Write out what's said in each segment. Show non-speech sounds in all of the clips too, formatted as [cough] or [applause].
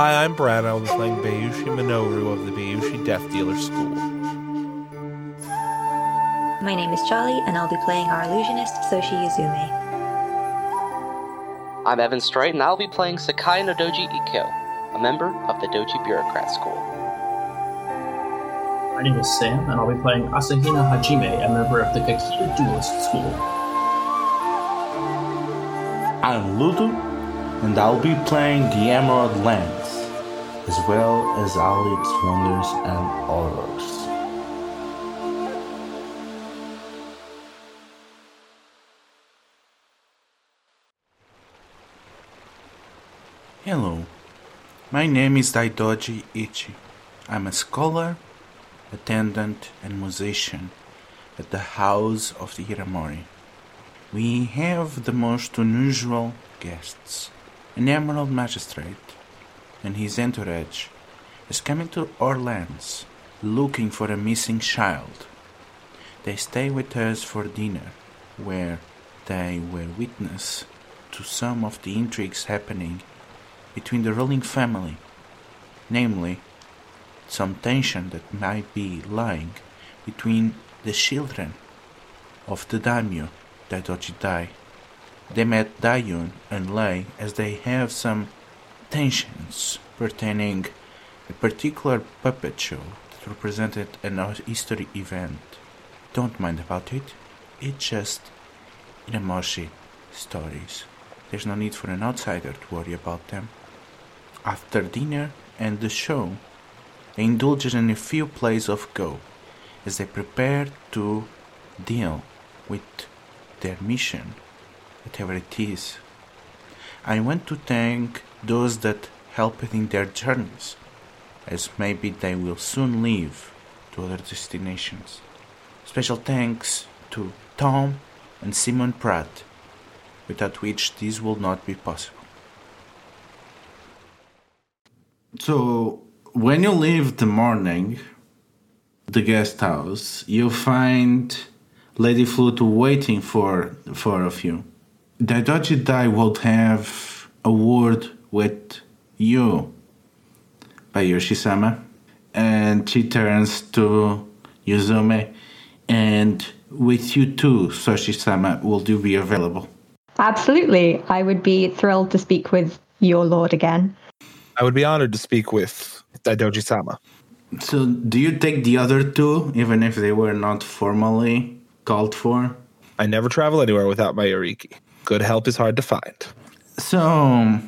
Hi, I'm Brad. I'll be playing Bayushi Minoru of the Bayushi Death Dealer School. My name is Charlie, and I'll be playing our illusionist, Soshi Yuzume. I'm Evan Straight, and I'll be playing Sakai no Doji Ikkyo, a member of the Doji Bureaucrat School. My name is Sam, and I'll be playing Asahina Hajime, a member of the Kakita Duelist School. I'm Ludo, and I'll be playing the Emerald Lands, as well as all its wonders and horrors. Hello, my name is Daidoji Ichi. I'm a scholar, attendant, and musician at the House of the Hiramori. We have the most unusual guests. An Emerald Magistrate and his entourage is coming to our lands looking for a missing child. They stay with us for dinner, where they were witness to some of the intrigues happening between the ruling family, namely, some tension that might be lying between the children of the daimyo Daidoji Dai. They met Dayun and Lei as they have some tensions pertaining a particular puppet show that represented an history event. Don't mind about it. It's just Inamoshi stories. There's no need for an outsider to worry about them. After dinner and the show, they indulge in a few plays of Go as they prepare to deal with their mission, whatever it is. I want to thank those that helped in their journeys, as maybe they will soon leave to other destinations. Special thanks to Tom and Simon Pratt, without which this will not be possible. So, when you leave the morning, the guest house, you find Lady Flute waiting for for of you. Daidoji Dai would have a word with you, Bayushi-sama, and she turns to Yuzume, and with you too, Soshi-sama, will you be available? Absolutely. I would be thrilled to speak with your lord again. I would be honored to speak with Daidoji Sama. So, do you take the other two, even if they were not formally called for? I never travel anywhere without my Yoriki. Good help is hard to find. So,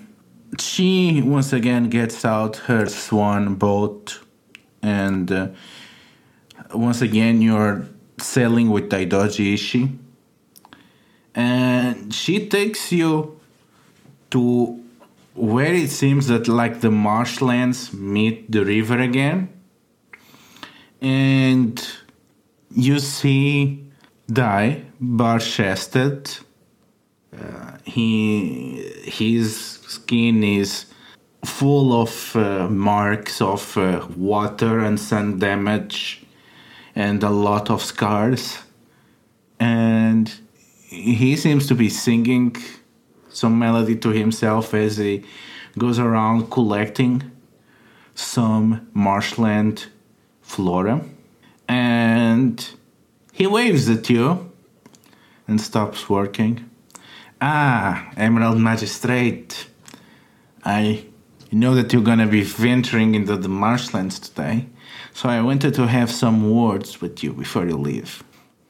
she once again gets out her swan boat, and uh, once again, you're sailing with Daidoji Ishi. And she takes you to where it seems that like the marshlands meet the river again and you see Dai bare-chested. Uh, he his skin is full of uh, marks of uh, water and sun damage, and a lot of scars. And he seems to be singing some melody to himself as he goes around collecting some marshland flora. And he waves at you and stops working. Ah, Emerald Magistrate. I know that you're gonna be venturing into the marshlands today, so I wanted to have some words with you before you leave.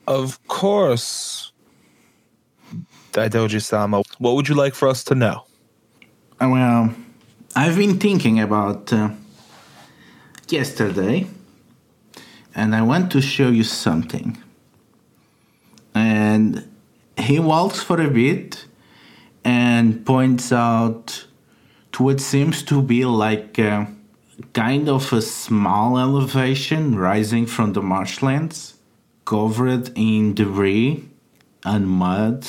Of course. Daidoji Sama, what would you like for us to know? Uh, Well, I've been thinking about uh, yesterday, and I want to show you something. And he walks for a bit and points out to what seems to be like a, kind of a small elevation rising from the marshlands, covered in debris and mud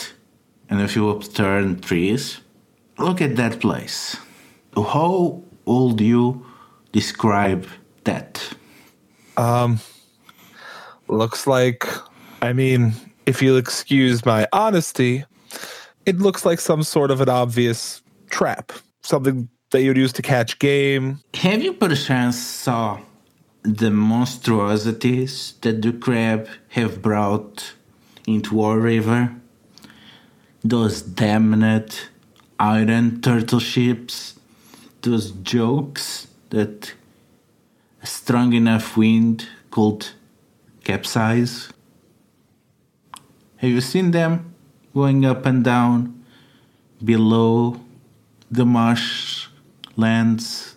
and a few upturned trees. Look at that place. How would you describe that? Um, looks like, I mean, if you'll excuse my honesty, it looks like some sort of an obvious trap. Something that you'd use to catch game. Have you perchance saw the monstrosities that the crab have brought into our river? Those damned iron turtle ships, those jokes that a strong enough wind could capsize. Have you seen them going up and down below the marsh lands?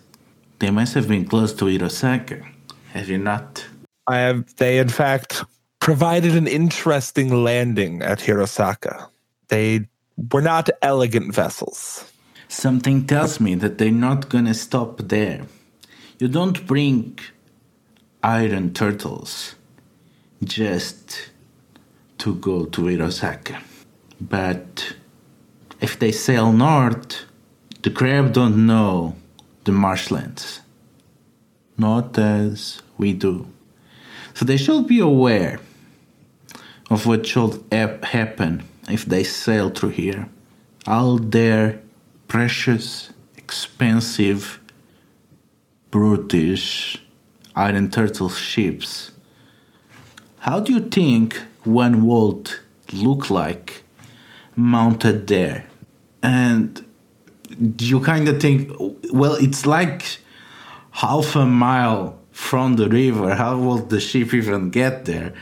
They must have been close to Hirosaka. Have you not? I have they in fact provided an interesting landing at Hirosaka. They were not elegant vessels. Something tells me that they're not gonna stop there. You don't bring iron turtles just to go to Hirosaka. But if they sail north, the crab don't know the marshlands. Not as we do. So they should be aware of what should hap- happen if they sail through here. All their precious, expensive, brutish iron turtle ships. How do you think one would look like mounted there? And you kind of think, well, it's like half a mile from the river. How will the ship even get there?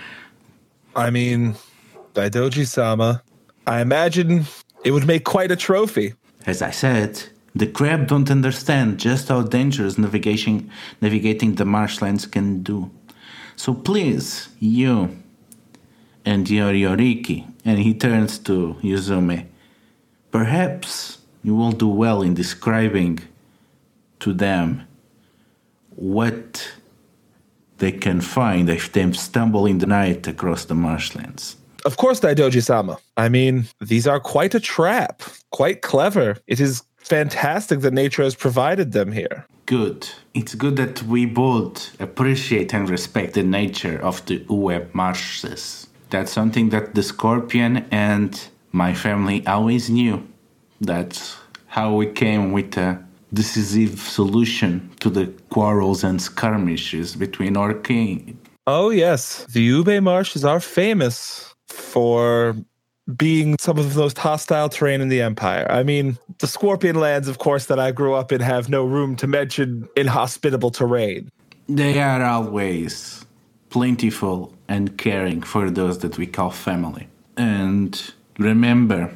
I mean, Daidoji sama, I imagine it would make quite a trophy. As I said, the crab don't understand just how dangerous navigation navigating the marshlands can do. So please, you and your Yoriki, and he turns to Yuzume, perhaps you will do well in describing to them what they can find if they stumble in the night across the marshlands. Of course, Daidoji sama. I mean, these are quite a trap, quite clever. It is fantastic that nature has provided them here. Good. It's good that we both appreciate and respect the nature of the Uebe marshes. That's something that the scorpion and my family always knew. That's how we came with a decisive solution to the quarrels and skirmishes between our king. Oh, yes. The Uebe Marshes are famous for being some of the most hostile terrain in the Empire. I mean, the Scorpion Lands, of course, that I grew up in have no room to mention inhospitable terrain. They are always plentiful and caring for those that we call family. And remember,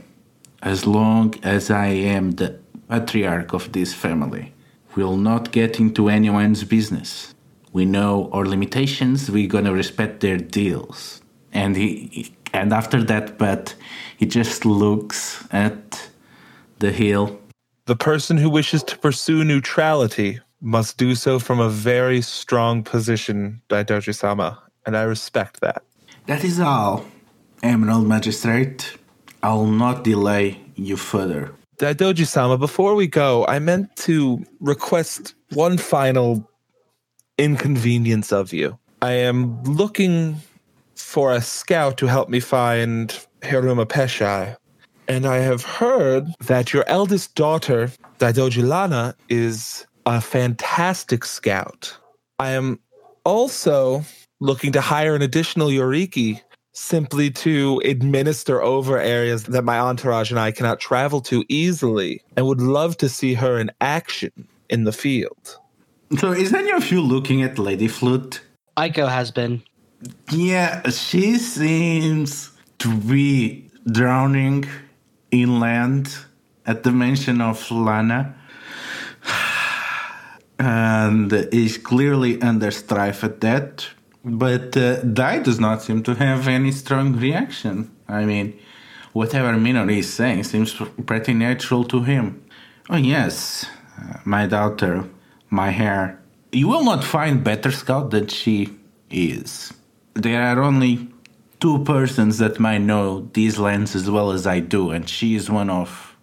as long as I am the patriarch of this family, we'll not get into anyone's business. We know our limitations, we're gonna respect their deals. And he and after that but he just looks at the hill. The person who wishes to pursue neutrality must do so from a very strong position, Daidoji sama, and I respect that. That is all, Emerald Magistrate. I'll not delay you further. Daidoji sama, before we go, I meant to request one final inconvenience of you. I am looking for a scout to help me find Hiruma Peshai. And I have heard that your eldest daughter, Daidoji Lana, is a fantastic scout. I am also looking to hire an additional Yoriki simply to administer over areas that my entourage and I cannot travel to easily and would love to see her in action in the field. So, is any of you looking at Lady Flute? Aiko has been. Yeah, she seems to be drowning inland at the mention of Lana. [sighs] And is clearly under strife at that. But uh, does not seem to have any strong reaction. I mean, whatever Minoru is saying seems pretty natural to him. Oh, yes, uh, my daughter, my hair. You will not find better scout than she is. There are only two persons that might know these lands as well as I do, and she is one of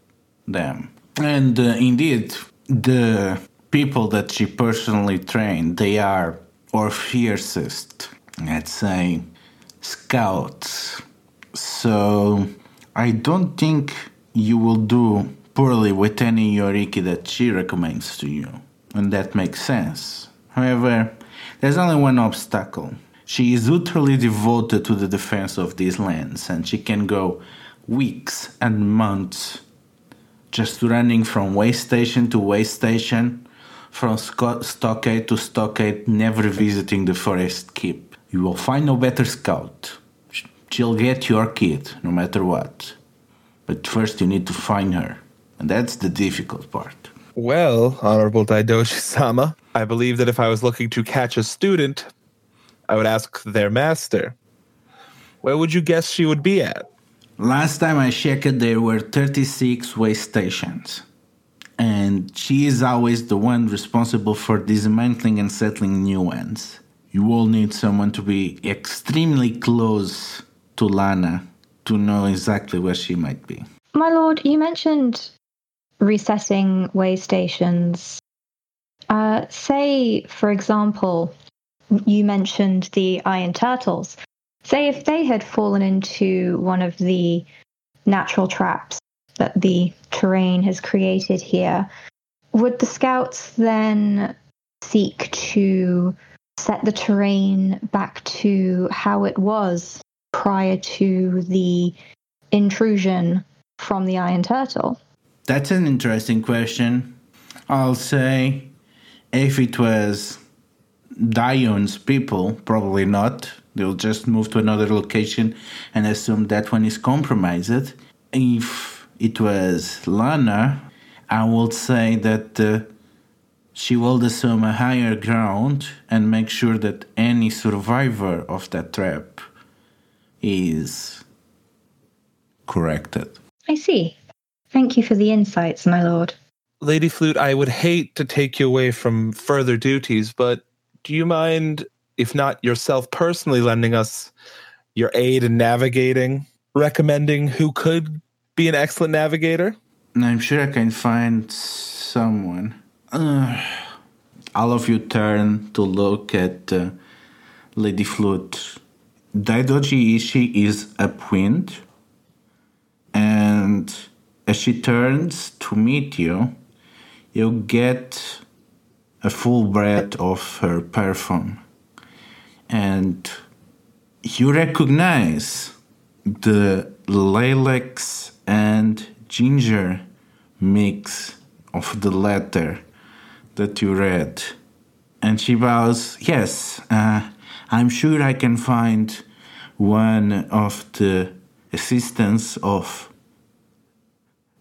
them. And uh, indeed, the people that she personally trained, they are our fiercest, let's say, scouts. So I don't think you will do poorly with any Yoriki that she recommends to you, and that makes sense. However, there's only one obstacle. She is utterly devoted to the defense of these lands, and she can go weeks and months just running from way station to way station, from stockade to stockade, never visiting the forest keep. You will find no better scout. She'll get your kid, no matter what. But first, you need to find her, and that's the difficult part. Well, Honorable Daidoji sama, I believe that if I was looking to catch a student, I would ask their master. Where would you guess she would be at? Last time I checked, there were 36 way stations. And she is always the one responsible for dismantling and settling new ones. You will need someone to be extremely close to Lana to know exactly where she might be. My lord, you mentioned resetting way stations. Uh, say, for example, you mentioned the iron turtles. Say if they had fallen into one of the natural traps that the terrain has created here, would the scouts then seek to set the terrain back to how it was prior to the intrusion from the iron turtle? That's an interesting question. I'll say if it was Dion's people, probably not. They'll just move to another location and assume that one is compromised. If it was Lana, I would say that uh, she will assume a higher ground and make sure that any survivor of that trap is corrected. I see. Thank you for the insights, my lord. Lady Flute, I would hate to take you away from further duties, but do you mind, if not yourself personally, lending us your aid in navigating, recommending who could be an excellent navigator? I'm sure I can find someone. Uh, all of you turn to look at uh, Lady Flute. Daidoji Ishii is upwind, and as she turns to meet you, you get a full breath of her perfume. And you recognize the lilacs and ginger mix of the letter that you read. And she bows, Yes, uh, I'm sure I can find one of the assistants of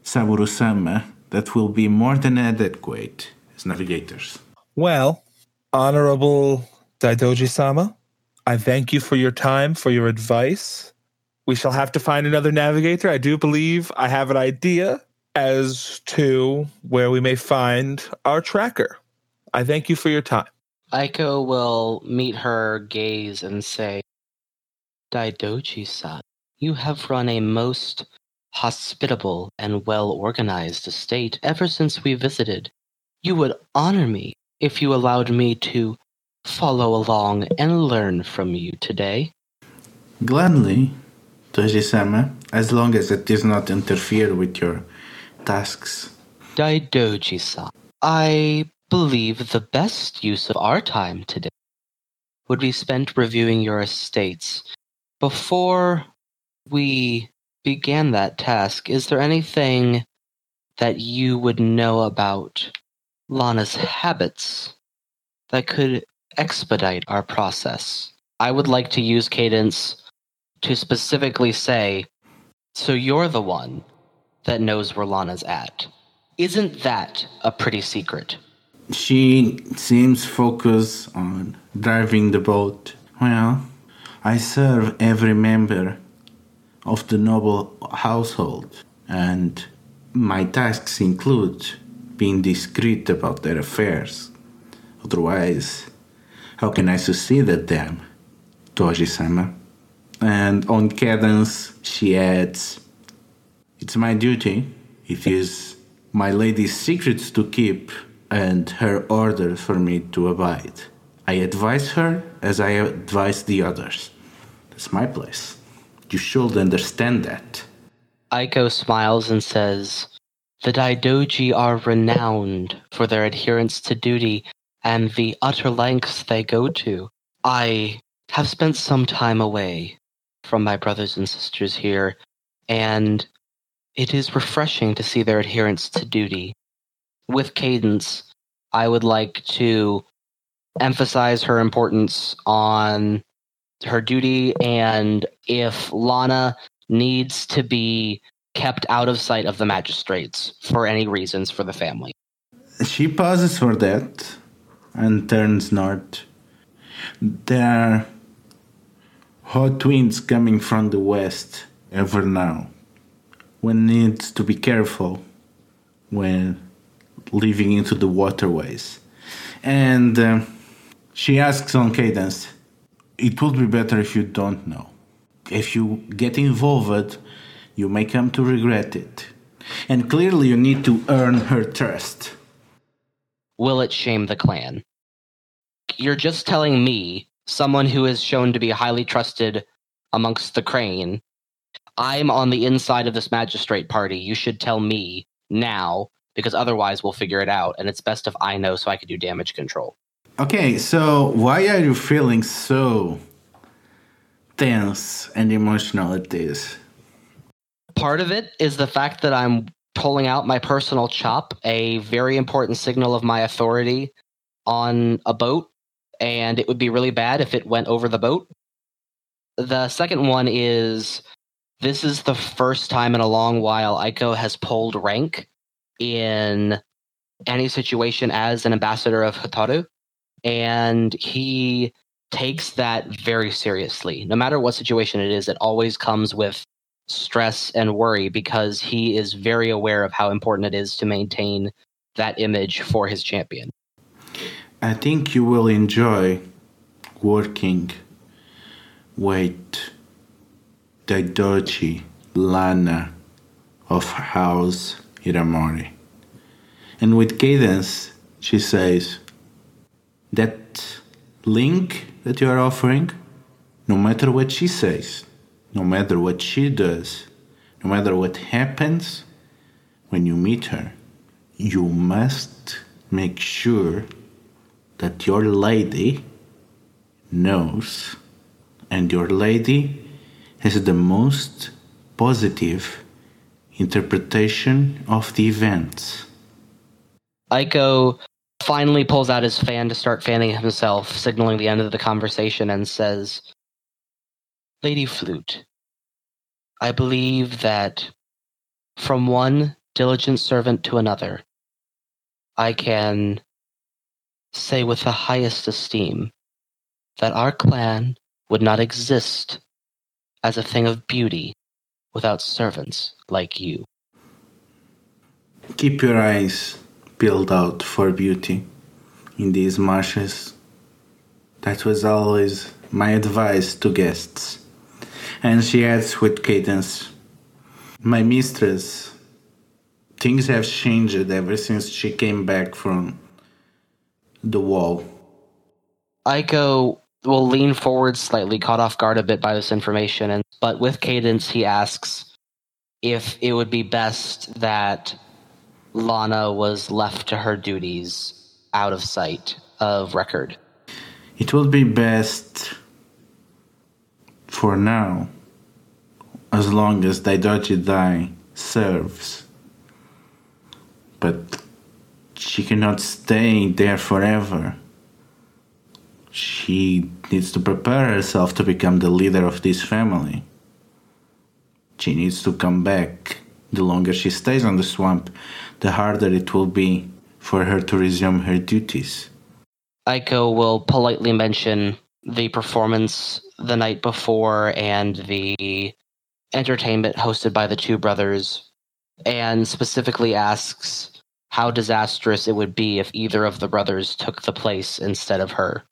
Saburo sama that will be more than adequate as navigators. Well, Honorable Daidoji sama, I thank you for your time, for your advice. We shall have to find another navigator. I do believe I have an idea as to where we may find our tracker. I thank you for your time. Aiko will meet her gaze and say, Daidoji-san, you have run a most hospitable and well organized estate ever since we visited. You would honor me if you allowed me to follow along and learn from you today. Gladly, Doji-sama, as long as it does not interfere with your tasks. Daidoji-san, I believe the best use of our time today would be spent reviewing your estates. Before we began that task, is there anything that you would know about Lana's habits that could expedite our process? I would like to use cadence to specifically say, so you're the one that knows where Lana's at. Isn't that a pretty secret? She seems focused on driving the boat. Well, I serve every member of the noble household, and my tasks include being discreet about their affairs. Otherwise, how can I succeed at them? Doji sama. And on cadence, she adds, It's my duty. It is my lady's secrets to keep and her orders for me to abide. I advise her as I advise the others. That's my place. You should understand that. Aiko smiles and says, The Daidoji are renowned for their adherence to duty and the utter lengths they go to. I have spent some time away from my brothers and sisters here, and it is refreshing to see their adherence to duty. With Cadence, I would like to emphasize her importance on her duty and if Lana needs to be kept out of sight of the magistrates for any reasons for the family. She pauses for that and turns north. There hot winds coming from the west ever now. One needs to be careful when living into the waterways. And uh, she asks on cadence, it would be better if you don't know. If you get involved, you may come to regret it. And clearly, you need to earn her trust. Will it shame the clan? You're just telling me, someone who is shown to be highly trusted amongst the crane, I'm on the inside of this magistrate party. You should tell me now, because otherwise we'll figure it out. And it's best if I know so I can do damage control. Okay, so why are you feeling so tense and emotional at this? Part of it is the fact that I'm pulling out my personal chop, a very important signal of my authority on a boat, and it would be really bad if it went over the boat. The second one is this is the first time in a long while Aiko has pulled rank in any situation as an ambassador of Hotaru, and he takes that very seriously. No matter what situation it is, it always comes with stress and worry because he is very aware of how important it is to maintain that image for his champion. I think you will enjoy working with Daidoji Lana of House Hiramori. And with Cadence, she says, that link that you are offering, no matter what she says, no matter what she does, no matter what happens when you meet her, you must make sure that your lady knows and your lady has the most positive interpretation of the events. Aiko finally pulls out his fan to start fanning himself, signaling the end of the conversation, and says, Lady Flute, I believe that from one diligent servant to another, I can say with the highest esteem that our clan would not exist as a thing of beauty without servants like you. Keep your eyes peeled out for beauty in these marshes. That was always my advice to guests. And she adds with cadence, My mistress, things have changed ever since she came back from the wall. Aiko will lean forward slightly, caught off guard a bit by this information, and but with cadence he asks if it would be best that Lana was left to her duties out of sight of record. It would be best for now, as long as Daidoji Dai serves. But she cannot stay there forever. She needs to prepare herself to become the leader of this family. She needs to come back. The longer she stays on the swamp, the harder it will be for her to resume her duties. Aiko will politely mention the performance the night before and the entertainment hosted by the two brothers, and specifically asks how disastrous it would be if either of the brothers took the place instead of her.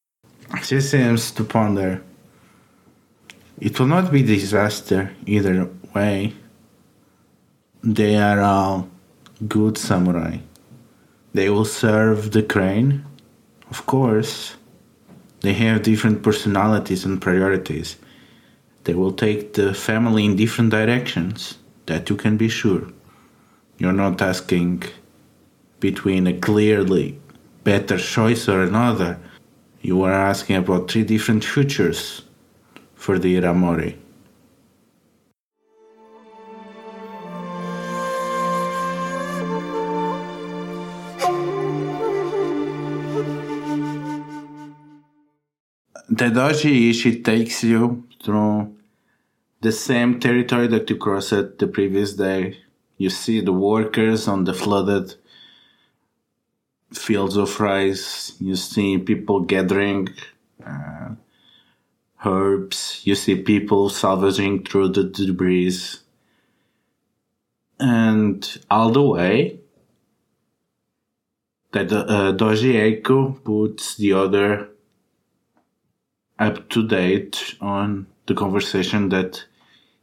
She seems to ponder. It will not be disaster either way. They are all good samurai. They will serve the crane, of course. They have different personalities and priorities. They will take the family in different directions, that you can be sure. You're not asking between a clearly better choice or another. You are asking about three different futures for the Iramori. Tadashi Ishii takes you through the same territory that you crossed the previous day. You see the workers on the flooded fields of rice. You see people gathering uh, herbs. You see people salvaging through the debris. And all the way, that uh, Doji Eiko puts the other up to date on the conversation that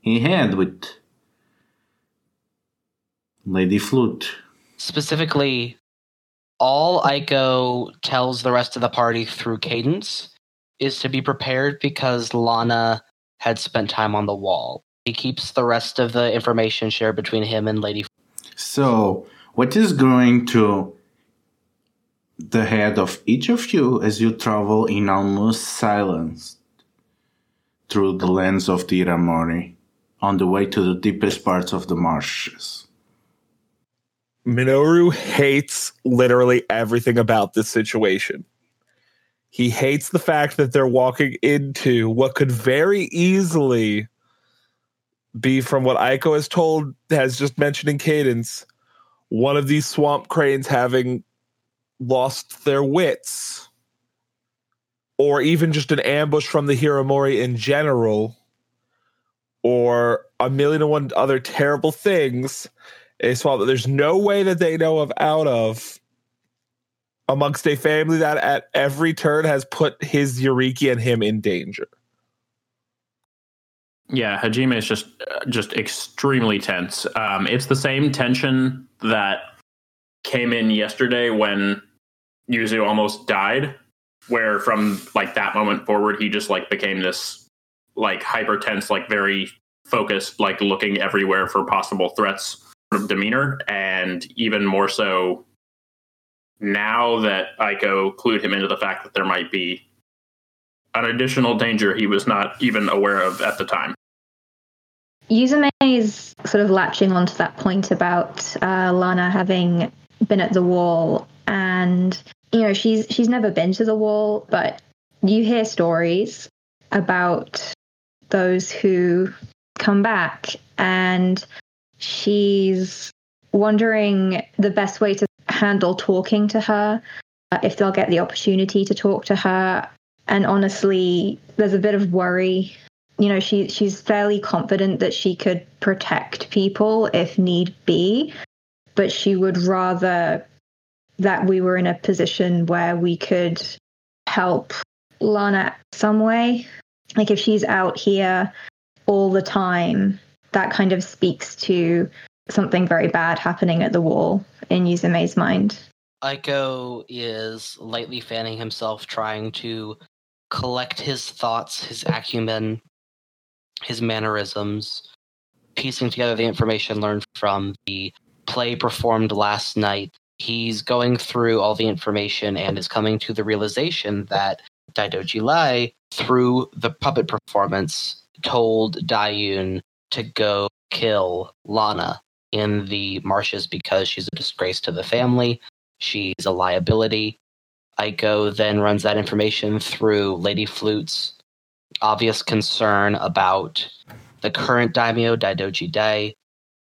he had with Lady Flute. Specifically, all Aiko tells the rest of the party through cadence is to be prepared because Lana had spent time on the wall. He keeps the rest of the information shared between him and Lady. So, what is going to the head of each of you as you travel in almost silence through the lands of the Iramori on the way to the deepest parts of the marshes? Minoru hates literally everything about this situation. He hates the fact that they're walking into what could very easily be from what Aiko has told, has just mentioned in Cadence, one of these swamp cranes having lost their wits, or even just an ambush from the Hiramori in general, or a million and one other terrible things. A swamp that there's no way that they know of out of amongst a family that at every turn has put his Yoriki and him in danger. Yeah, Hajime is just just extremely tense. Um, it's the same tension that came in yesterday when Yuzu almost died, where from like that moment forward, he just like became this like hyper tense, like very focused, like looking everywhere for possible threats of demeanor, and even more so now that Iko clued him into the fact that there might be an additional danger he was not even aware of at the time. Yuzume is sort of latching onto that point about uh, Lana having been at the wall, and you know she's she's never been to the wall, but you hear stories about those who come back, and she's wondering the best way to handle talking to her, uh, if they'll get the opportunity to talk to her. And honestly, there's a bit of worry. You know, she she's fairly confident that she could protect people if need be, but she would rather that we were in a position where we could help Lana some way. Like if she's out here all the time, that kind of speaks to something very bad happening at the wall in Yuzume's mind. Aiko is lightly fanning himself, trying to collect his thoughts, his acumen, his mannerisms, piecing together the information learned from the play performed last night. He's going through all the information and is coming to the realization that Daidoji Lai, through the puppet performance, told Dayun to go kill Lana in the marshes because she's a disgrace to the family. She's a liability. Aiko then runs that information through Lady Flute's obvious concern about the current daimyo, Daidoji Dai,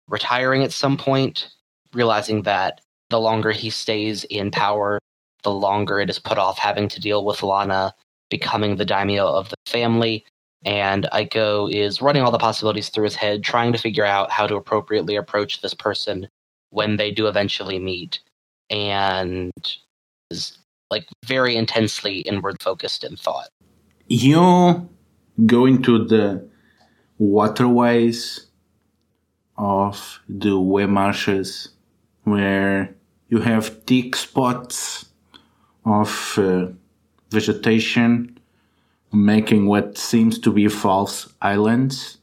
retiring at some point, realizing that the longer he stays in power, the longer it is put off having to deal with Lana becoming the daimyo of the family. And Aiko is running all the possibilities through his head, trying to figure out how to appropriately approach this person when they do eventually meet. And is like very intensely inward focused in thought. You go into the waterways of the wet marshes where you have thick spots of uh, vegetation making what seems to be false islands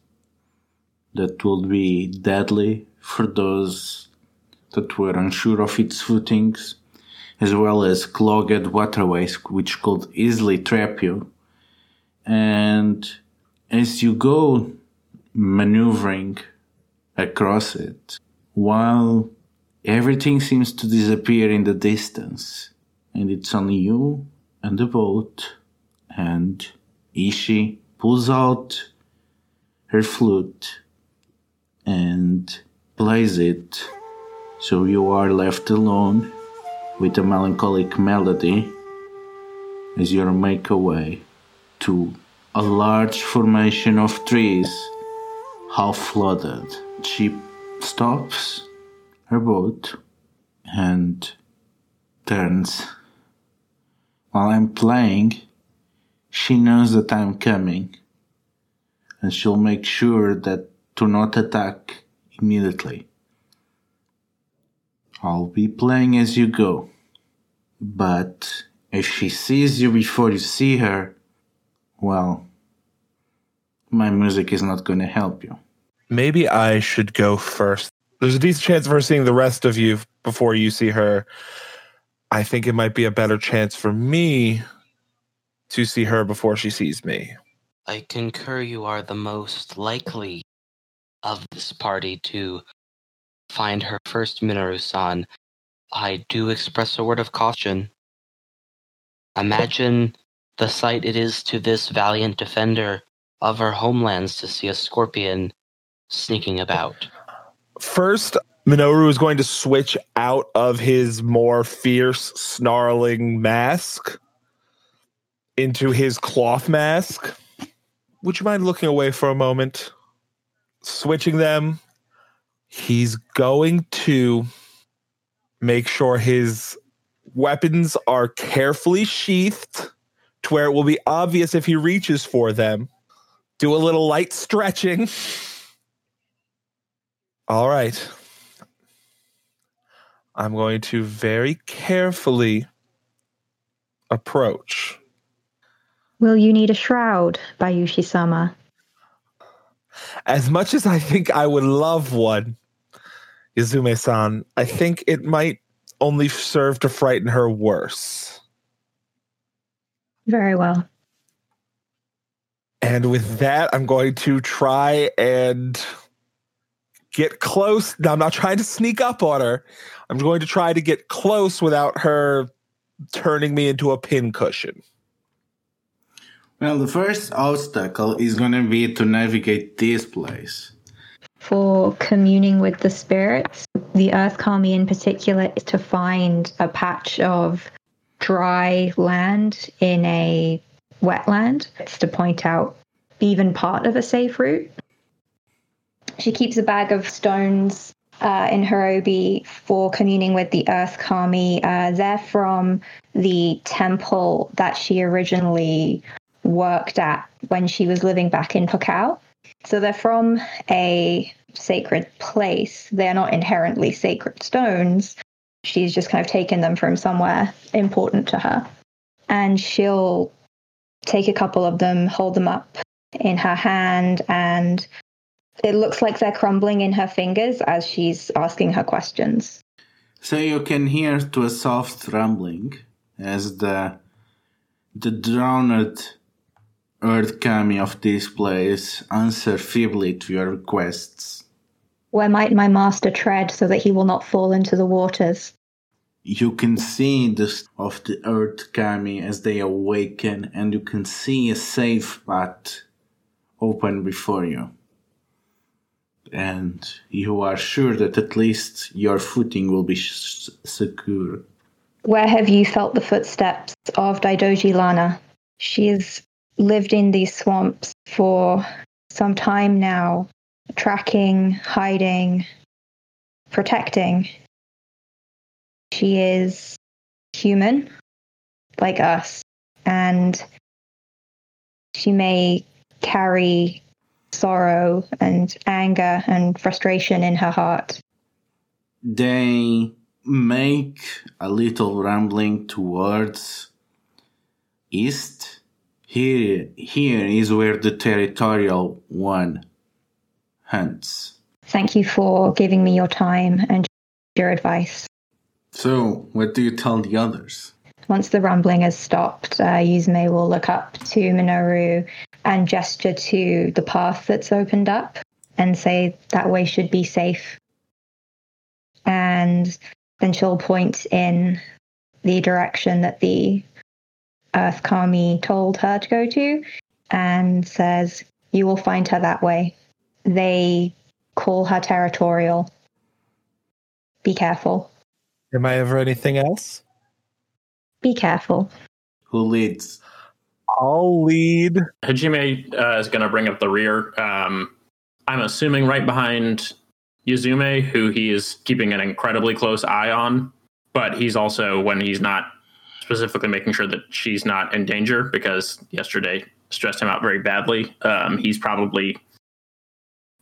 that will be deadly for those that were unsure of its footings, as well as clogged waterways which could easily trap you. And as you go maneuvering across it, while everything seems to disappear in the distance, and it's only you and the boat, and Ishi pulls out her flute and plays it, so you are left alone with a melancholic melody as your way to a large formation of trees, half flooded. She stops her boat and turns. While I'm playing, she knows that I'm coming, and she'll make sure that to not attack immediately. I'll be playing as you go, but if she sees you before you see her, well, my music is not going to help you. Maybe I should go first. There's a decent chance of her seeing the rest of you before you see her. I think it might be a better chance for me to see her before she sees me. I concur you are the most likely of this party to find her first Minoru-san. I do express a word of caution. Imagine the sight it is to this valiant defender of her homelands to see a scorpion sneaking about. First, Minoru is going to switch out of his more fierce, snarling mask into his cloth mask. Would you mind looking away for a moment? Switching them. He's going to make sure his weapons are carefully sheathed to where it will be obvious if he reaches for them. Do a little light stretching. All right. I'm going to very carefully approach. Will you need a shroud, Bayushi sama? As much as I think I would love one, Yuzume san, I think it might only serve to frighten her worse. Very well. And with that, I'm going to try and get close. Now, I'm not trying to sneak up on her. I'm going to try to get close without her turning me into a pincushion. Well, the first obstacle is going to be to navigate this place. For communing with the spirits, the Earth Kami in particular is to find a patch of dry land in a wetland. It's to point out even part of a safe route. She keeps a bag of stones uh, in her obi for communing with the Earth Kami. Uh, they're from the temple that she originally worked at when she was living back in Pukao. So they're from a sacred place. They're not inherently sacred stones. She's just kind of taken them from somewhere important to her. And she'll take a couple of them, hold them up in her hand, and it looks like they're crumbling in her fingers as she's asking her questions. So you can hear to a soft rumbling as the the drowned earth kami of this place answer feebly to your requests. Where might my master tread so that he will not fall into the waters? You can see the of the earth kami as they awaken, and you can see a safe path open before you. And you are sure that at least your footing will be sh- secure. Where have you felt the footsteps of Daidoji Lana? She has lived in these swamps for some time now, tracking, hiding, protecting. She is human, like us, and she may carry sorrow and anger and frustration in her heart. They make a little rambling towards east. Here, here is where the territorial one hunts. Thank you for giving me your time and your advice. So, what do you tell the others? Once the rumbling has stopped, uh, Yuzume will look up to Minoru and gesture to the path that's opened up and say that way should be safe. And then she'll point in the direction that the Earth Kami told her to go to and says, You will find her that way. They call her territorial. Be careful. Am I ever anything else? Be careful. Who leads? I'll lead. Hajime uh, is going to bring up the rear. Um, I'm assuming right behind Yuzume, who he is keeping an incredibly close eye on. But he's also, when he's not specifically making sure that she's not in danger, because yesterday stressed him out very badly, um, he's probably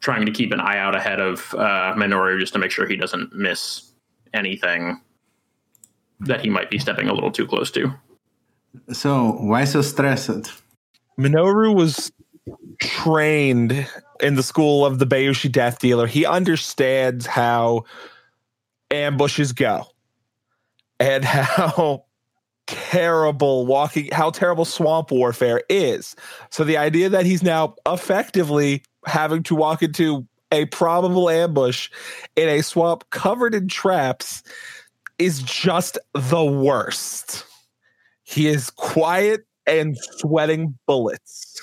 trying to keep an eye out ahead of uh, Minoru just to make sure he doesn't miss anything that he might be stepping a little too close to. So, why so stressed? Minoru was trained in the school of the Bayushi Death Dealer. He understands how ambushes go and [laughs] how terrible walking, how terrible swamp warfare is. So the idea that he's now effectively having to walk into a probable ambush in a swamp covered in traps is just the worst. He is quiet and sweating bullets.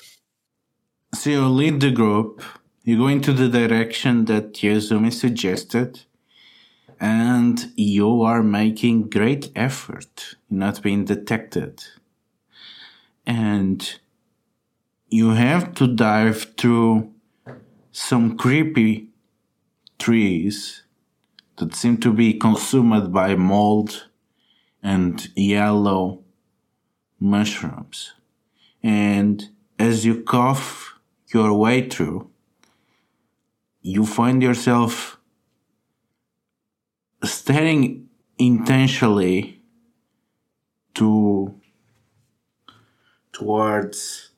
So, you lead the group, you go into the direction that Yuzume suggested, and you are making great effort not being detected. And you have to dive through some creepy trees that seem to be consumed by mold and yellow mushrooms. And as you cough your way through, you find yourself staring intentionally to towards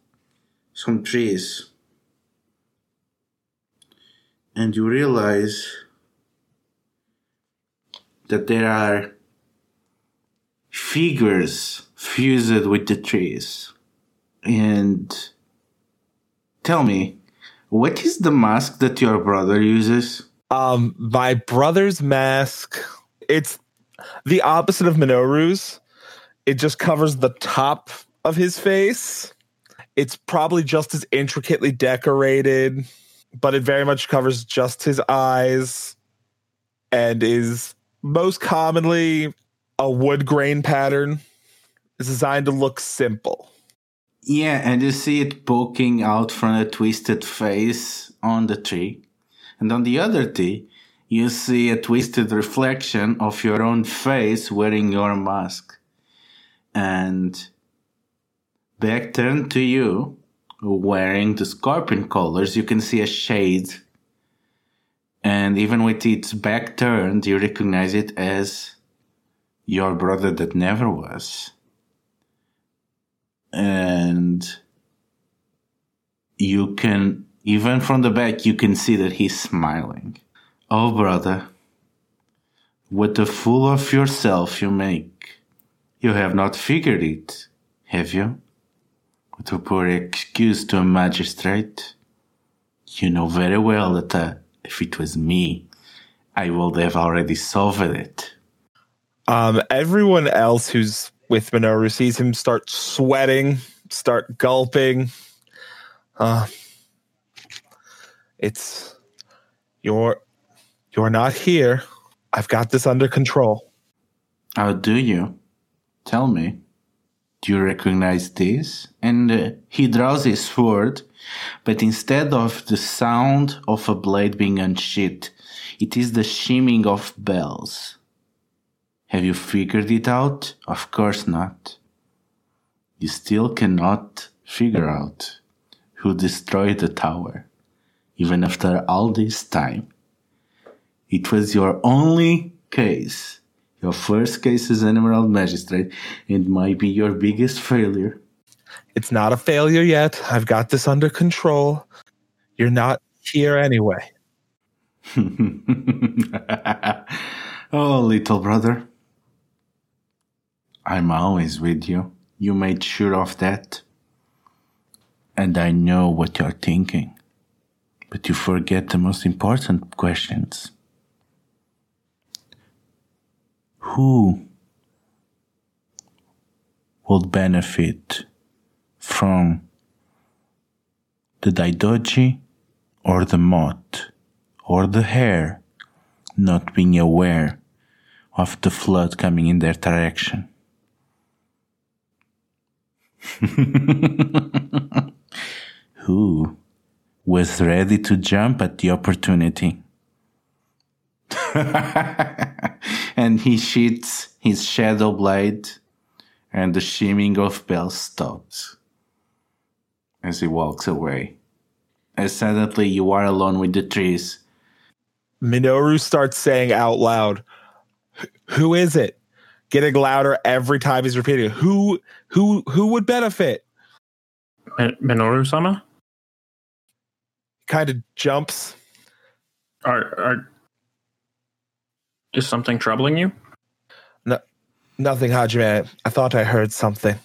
some trees. And you realize that there are figures fused with the trees. And tell me what is the mask that your brother uses? Um, my brother's mask, it's the opposite of Minoru's. It just covers the top of his face. It's probably just as intricately decorated, but it very much covers just his eyes and is most commonly a wood grain pattern. It's designed to look simple. Yeah, and you see it poking out from a twisted face on the tree. And on the other tree, you see a twisted reflection of your own face wearing your mask. And back turned to you, wearing the scorpion colors, you can see a shade. And even with its back turned, you recognize it as your brother that never was. And you can even from the back you can see that he's smiling. Oh brother what a fool of yourself you make you have not figured it have you what a poor excuse to a magistrate you know very well that uh, if it was me i would have already solved it Um, everyone else who's with Minoru sees him start sweating, start gulping. Uh, it's you're you're not here. I've got this under control. How do you? Tell me. Do you recognize this? And uh, he draws his sword, but instead of the sound of a blade being unsheathed, it is the shimming of bells. Have you figured it out? Of course not. You still cannot figure out who destroyed the tower, even after all this time. It was your only case, your first case as an Emerald Magistrate. It might be your biggest failure. It's not a failure yet. I've got this under control. You're not here anyway. [laughs] Oh, little brother. I'm always with you. You made sure of that. And I know what you're thinking. But you forget the most important questions. Who will benefit from the Daidoji or the moth or the hare not being aware of the flood coming in their direction. [laughs] Who was ready to jump at the opportunity? [laughs] and he sheets his shadow blade, and the shimming of bells stops as he walks away. As suddenly you are alone with the trees. Minoru starts saying out loud, "Who is it?" Getting louder every time he's repeating. Who who who would benefit? Min- Minoru sama? Kind of jumps. Are, are. Is something troubling you? No, Nothing, Hajime. I thought I heard something.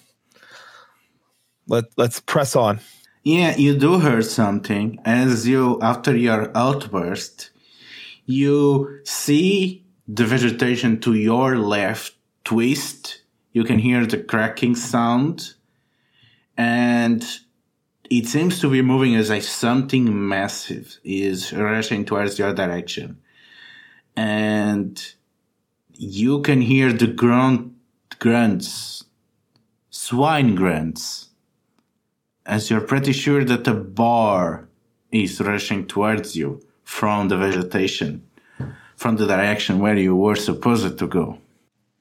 Let let's press on. Yeah, you do hear something as you, after your outburst, you see the vegetation to your left twist. You can hear the cracking sound, and it seems to be moving as if something massive is rushing towards your direction. And you can hear the grunt, grunts, swine grunts as you're pretty sure that a bar is rushing towards you from the vegetation, from the direction where you were supposed to go.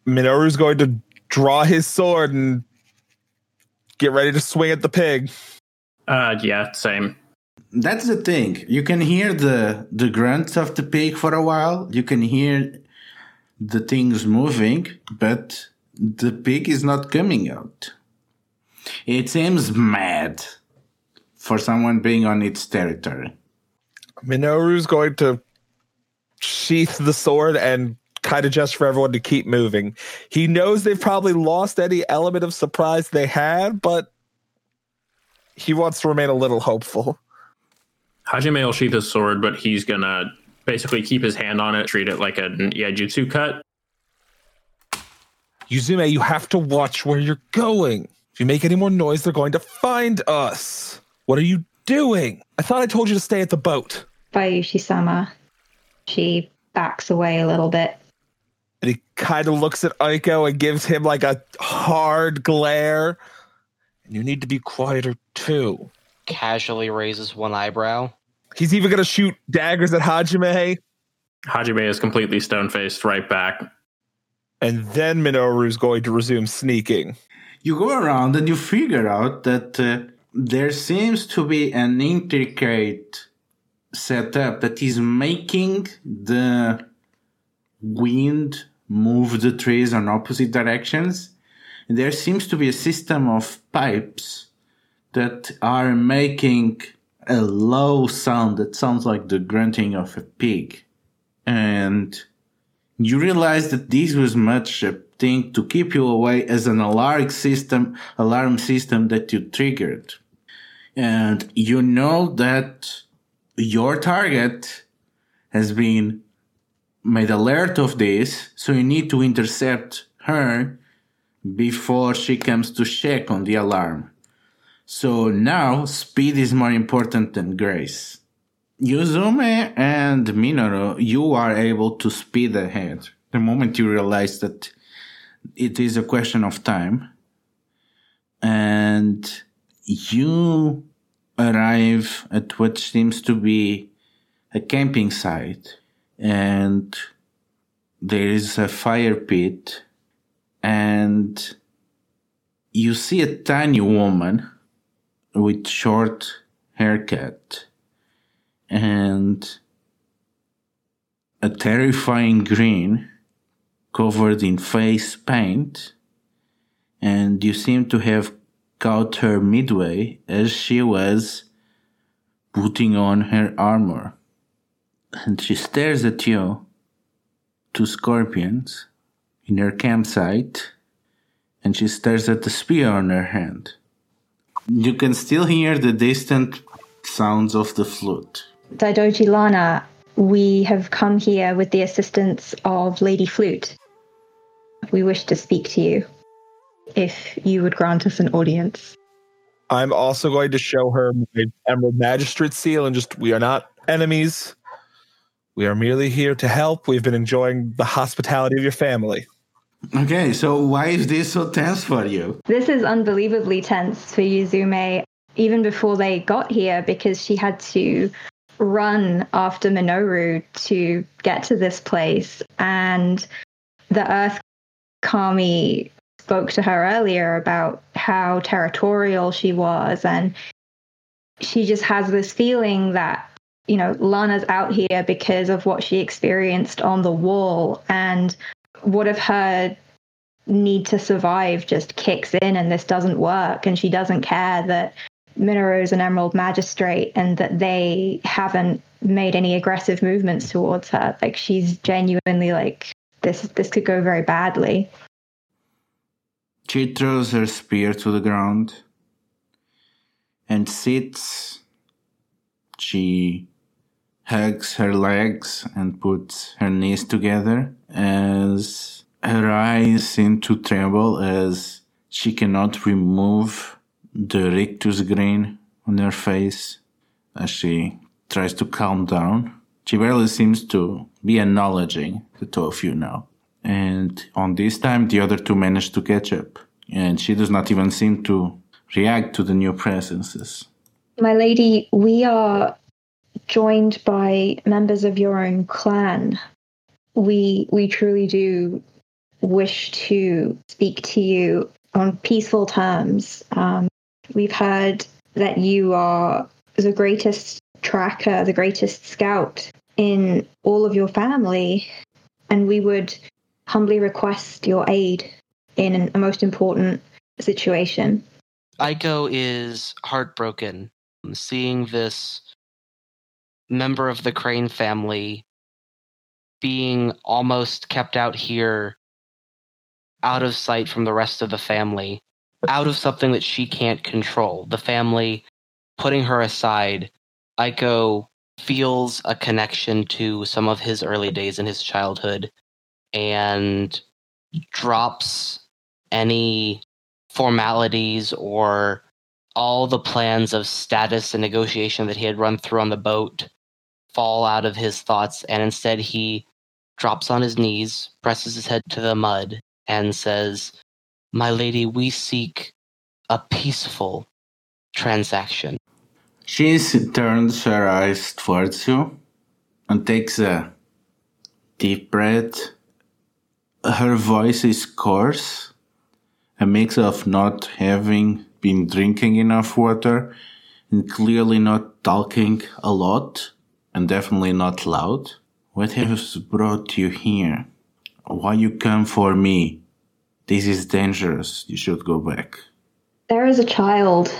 Minoru's going to draw his sword and get ready to swing at the pig. Uh, yeah, same. That's the thing. You can hear the the grunts of the pig for a while. You can hear the things moving, but the pig is not coming out. It seems mad for someone being on its territory. Minoru's going to sheath the sword and kind of just for everyone to keep moving. He knows they've probably lost any element of surprise they had, but he wants to remain a little hopeful. Hajime will sheath his sword, but he's gonna basically keep his hand on it, treat it like a Iaijutsu cut. Yuzume, you have to watch where you're going. If you make any more noise, they're going to find us. What are you doing? I thought I told you to stay at the boat. Bayushi sama. She backs away a little bit. And he kind of looks at Aiko and gives him like a hard glare. And you need to be quieter too. Casually raises one eyebrow. He's even going to shoot daggers at Hajime. Hajime is completely stone faced right back. And then Minoru's going to resume sneaking. You go around and you figure out that uh, there seems to be an intricate setup that is making the wind move the trees on opposite directions. There seems to be a system of pipes that are making a low sound that sounds like the grunting of a pig. And you realize that this was much a thing to keep you away as an alarm system, alarm system that you triggered. And you know that your target has been made alert of this, so you need to intercept her before she comes to check on the alarm. So now speed is more important than grace. Yuzume and Minoru, you are able to speed ahead the moment you realize that it is a question of time. And you arrive at what seems to be a camping site. And there is a fire pit. And you see a tiny woman with short haircut and a terrifying grin covered in face paint. And you seem to have caught her midway as she was putting on her armor. And she stares at you two scorpions in her campsite. And she stares at the spear on her hand. You can still hear the distant sounds of the flute. Daidoji Lana, we have come here with the assistance of Lady Flute. We wish to speak to you, if you would grant us an audience. I'm also going to show her my Emerald Magistrate seal and just, we are not enemies. We are merely here to help. We've been enjoying the hospitality of your family. Okay, so why is this so tense for you? This is unbelievably tense for Yuzume, even before they got here, because she had to run after Minoru to get to this place. And the Earth Kami spoke to her earlier about how territorial she was. And she just has this feeling that, you know, Lana's out here because of what she experienced on the wall. And what if her need to survive just kicks in and this doesn't work and she doesn't care that Minoru's an Emerald Magistrate and that they haven't made any aggressive movements towards her. Like she's genuinely like this this could go very badly. She throws her spear to the ground and sits. She hugs her legs and puts her knees together as her eyes seem to tremble as she cannot remove the rictus grin on her face as she tries to calm down. She barely seems to be acknowledging the two of you now. And on this time, the other two manage to catch up. And she does not even seem to react to the new presences. My lady, we are joined by members of your own clan. We we truly do wish to speak to you on peaceful terms. Um, we've heard that you are the greatest tracker, the greatest scout in all of your family, and we would humbly request your aid in a most important situation. Aiko is heartbroken seeing this member of the Crane family being almost kept out here out of sight from the rest of the family, out of something that she can't control. The family putting her aside, Aiko feels a connection to some of his early days in his childhood and drops any formalities or all the plans of status and negotiation that he had run through on the boat fall out of his thoughts and instead he drops on his knees presses his head to the mud and says my lady we seek a peaceful transaction She turns her eyes towards you and takes a deep breath. Her voice is coarse, a mix of not having been drinking enough water and clearly not talking a lot and definitely not loud. What has brought you here? Why you come for me? This is dangerous. You should go back. There is a child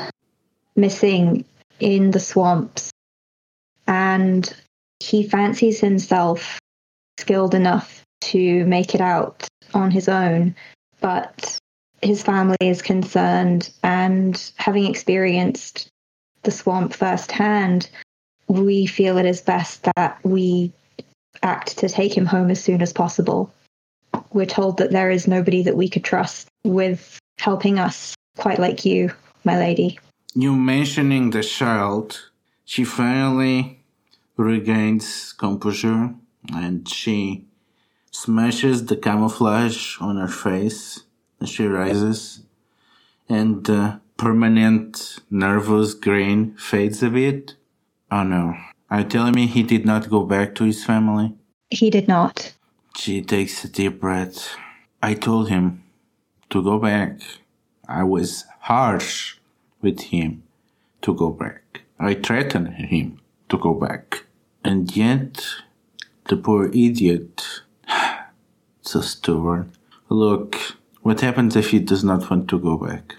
missing in the swamps, and he fancies himself skilled enough to make it out on his own, but his family is concerned, and having experienced the swamp firsthand, we feel it is best that we act to take him home as soon as possible. We're told that there is nobody that we could trust with helping us, quite like you, my lady. You mentioning the child, she finally regains composure and she smashes the camouflage on her face she rises and the permanent nervous grin fades a bit. Oh no. Are you telling me he did not go back to his family? He did not. She takes a deep breath. I told him to go back. I was harsh with him to go back. I threatened him to go back. And yet, the poor idiot, [sighs] so stubborn. Look, what happens if he does not want to go back?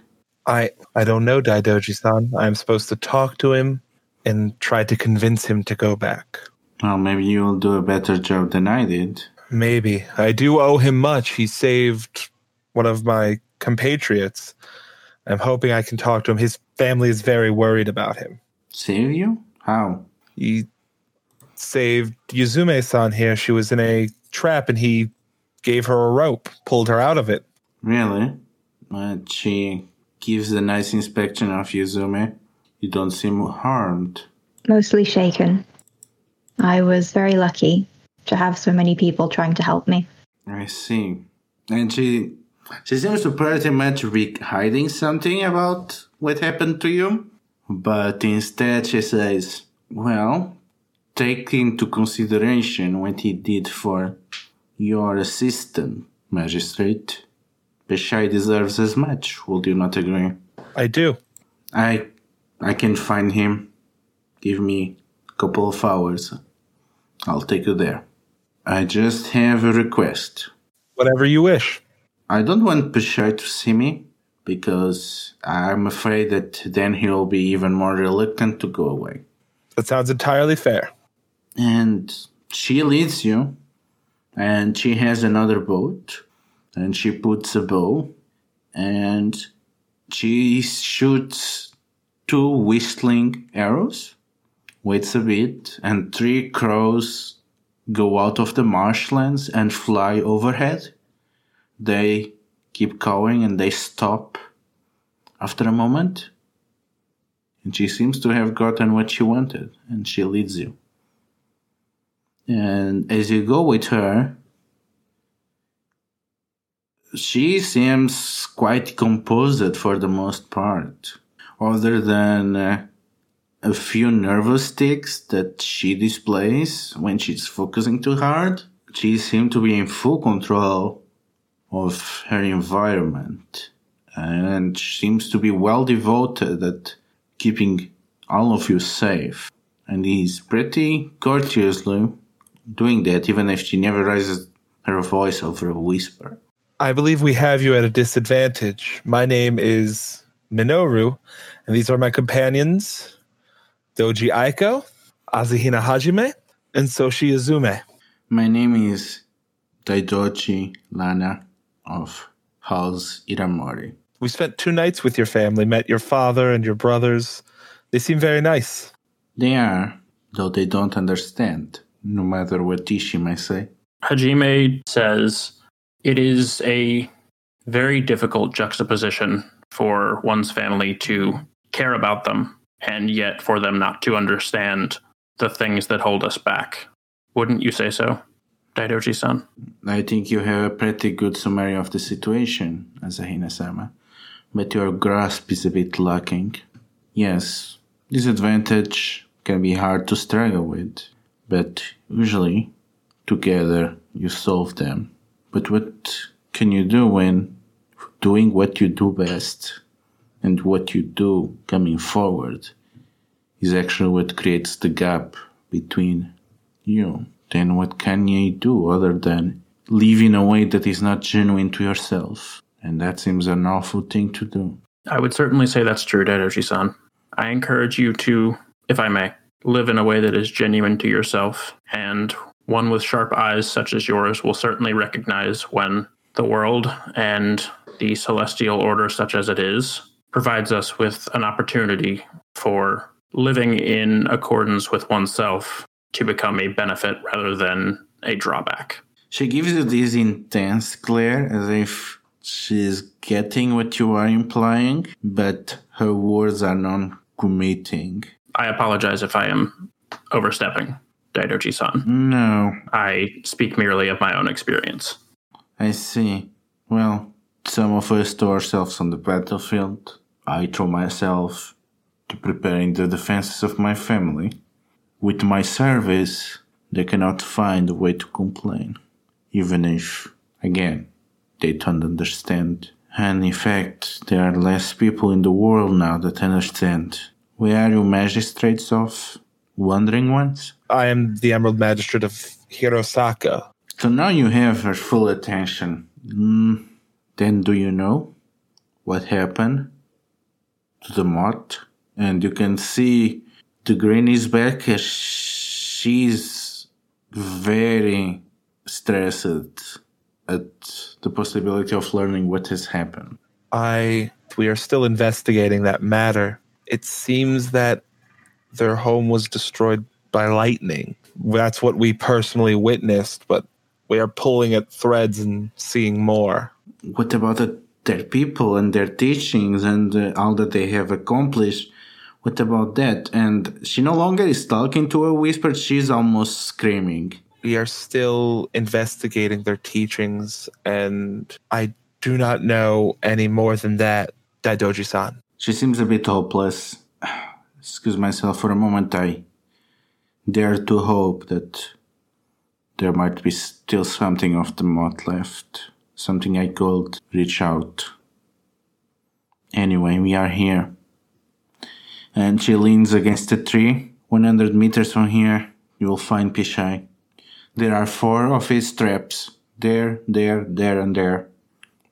I I don't know, Daidoji-san. I'm supposed to talk to him and try to convince him to go back. Well, maybe you'll do a better job than I did. Maybe. I do owe him much. He saved one of my compatriots. I'm hoping I can talk to him. His family is very worried about him. Save you? How? He saved Yuzume san here. She was in a trap and he gave her a rope, pulled her out of it. Really? But she gives a nice inspection of Yuzume. You don't seem harmed. Mostly shaken. I was very lucky to have so many people trying to help me. I see. And she she seems to pretty much be hiding something about what happened to you. But instead she says, Well, take into consideration what he did for your assistant, magistrate. Peshai deserves as much, would you not agree? I do. I I can find him. Give me a couple of hours. I'll take you there. I just have a request. Whatever you wish. I don't want Peshai to see me because I'm afraid that then he'll be even more reluctant to go away. That sounds entirely fair. And she leads you, and she has another boat, and she puts a bow, and she shoots two whistling arrows, waits a bit, and three crows go out of the marshlands and fly overhead. They keep cawing and they stop after a moment. And she seems to have gotten what she wanted, and she leads you. And as you go with her, she seems quite composed for the most part, other than uh, a few nervous tics that she displays when she's focusing too hard. She seems to be in full control of her environment and seems to be well devoted at keeping all of you safe. And he's pretty courteously doing that, even if she never raises her voice over a whisper. I believe we have you at a disadvantage. My name is Minoru, and these are my companions Doji Aiko, Asahina Hajime, and Soshi Yuzume. My name is Daidoji Lana of House Iramori. We spent two nights with your family, met your father and your brothers. They seem very nice. They are, though they don't understand, no matter what Ishi may say. Hajime says it is a very difficult juxtaposition for one's family to care about them and yet for them not to understand the things that hold us back. Wouldn't you say so, Daidoji san? I think you have a pretty good summary of the situation, Asahina sama, but your grasp is a bit lacking. Yes, disadvantage can be hard to struggle with, but usually together you solve them. But what can you do when doing what you do best and what you do coming forward is actually what creates the gap between you? Then what can you do other than live in a way that is not genuine to yourself? And that seems an awful thing to do. I would certainly say that's true, Daidoji san. I encourage you to, if I may, live in a way that is genuine to yourself, and one with sharp eyes such as yours will certainly recognize when the world and the celestial order, such as it is, provides us with an opportunity for living in accordance with oneself to become a benefit rather than a drawback. She gives you this intense glare as if she's getting what you are implying, but her words are non committing. I apologize if I am overstepping, Daidoji san. No, I speak merely of my own experience. I see. Well, some of us throw ourselves on the battlefield. I throw myself to preparing the defenses of my family. With my service, they cannot find a way to complain, even if, again, they don't understand. And in fact, there are less people in the world now that understand. We are you magistrates of wandering ones? I am the Emerald Magistrate of Hirosaka. So now you have her full attention. Mm, then do you know what happened to the moth? And you can see the green is back she's very stressed at the possibility of learning what has happened. I we are still investigating that matter. It seems that their home was destroyed by lightning. That's what we personally witnessed, but we are pulling at threads and seeing more. What about the, their people and their teachings and uh, all that they have accomplished? What about that? And she no longer is talking to a whisper, she's almost screaming. We are still investigating their teachings, and I do not know any more than that, Daidoji san. She seems a bit hopeless. [sighs] Excuse myself for a moment, I dare to hope that there might be still something of the moth left, something I could reach out. Anyway, we are here. And she leans against a tree. 100 meters from here, you will find Peshai. There are four of his traps. There, there, there, and there.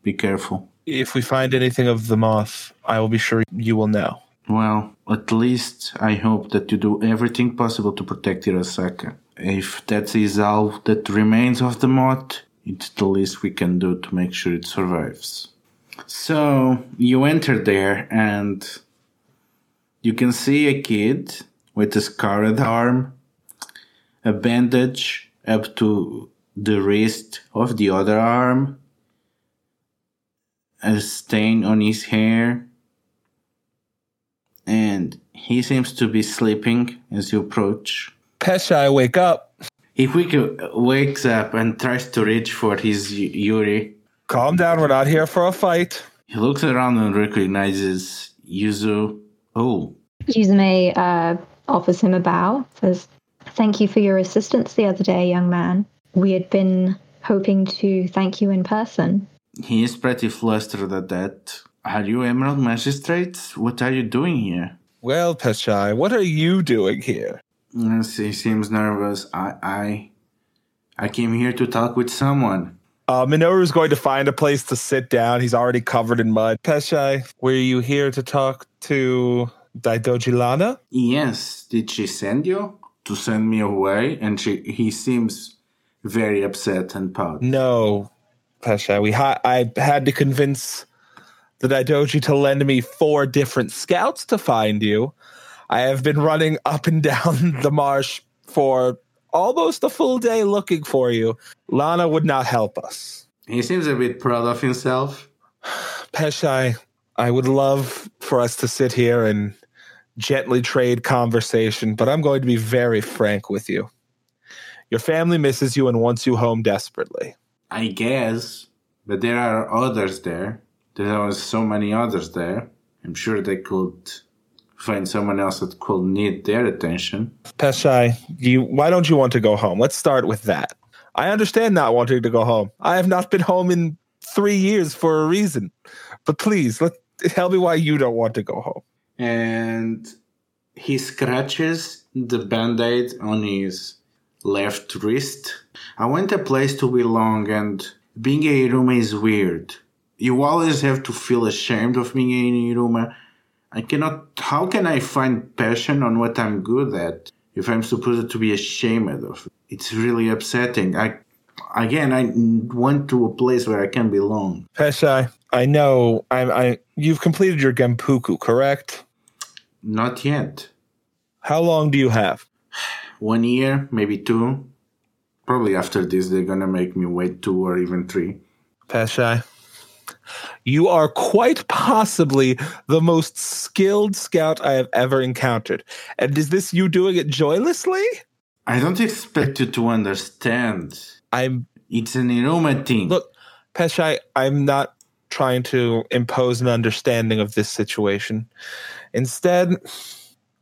Be careful. If we find anything of the moth, I will be sure you will know. Well, at least I hope that you do everything possible to protect Hirosaka. If that is all that remains of the moth, it's the least we can do to make sure it survives. So you enter there and you can see a kid with a scarred arm, a bandage up to the wrist of the other arm, a stain on his hair, and he seems to be sleeping as you approach. Peshai, wake up. He quickly wakes up and tries to reach for his y- Yuri. Calm down. We're not here for a fight. He looks around and recognizes Yuzu. Oh, Yuzume uh, offers him a bow, says, Thank you for your assistance the other day, young man. We had been hoping to thank you in person. he is pretty flustered at that. Are you Emerald Magistrate? What are you doing here? Well, Peshai, what are you doing here? Yes, he seems nervous. I, I, I came here to talk with someone. Uh, is going to find a place to sit down. He's already covered in mud. Peshai, were you here to talk to Daidoji Lana? Yes, did she send you to send me away? And she, he seems very upset and proud. No, Peshai. We ha- I had to convince the Daidoji to lend me four different scouts to find you. I have been running up and down [laughs] the marsh for almost a full day looking for you. Lana would not help us. He seems a bit proud of himself. [sighs] Peshai, I would love for us to sit here and gently trade conversation, but I'm going to be very frank with you. Your family misses you and wants you home desperately. I guess, but there are others there. There are so many others there. I'm sure they could find someone else that could need their attention. Peshai, you why don't you want to go home? Let's start with that. I understand not wanting to go home. I have not been home in three years for a reason. But please, let tell me why you don't want to go home. And he scratches the band-aid on his left wrist. I want a place to belong and being a Iruma is weird. You always have to feel ashamed of being an Iruma. I cannot how can I find passion on what I'm good at if I'm supposed to be ashamed of it? It's really upsetting. I again I went to a place where I can belong. Peshai, I know I I you've completed your gempukku, correct? Not yet. How long do you have? One year, maybe two. Probably after this they're gonna make me wait two or even three. Peshai. You are quite possibly the most skilled scout I have ever encountered. And is this you doing it joylessly? I don't expect you to understand. I'm It's an Iruma thing. look, Peshai, I'm not trying to impose an understanding of this situation. Instead,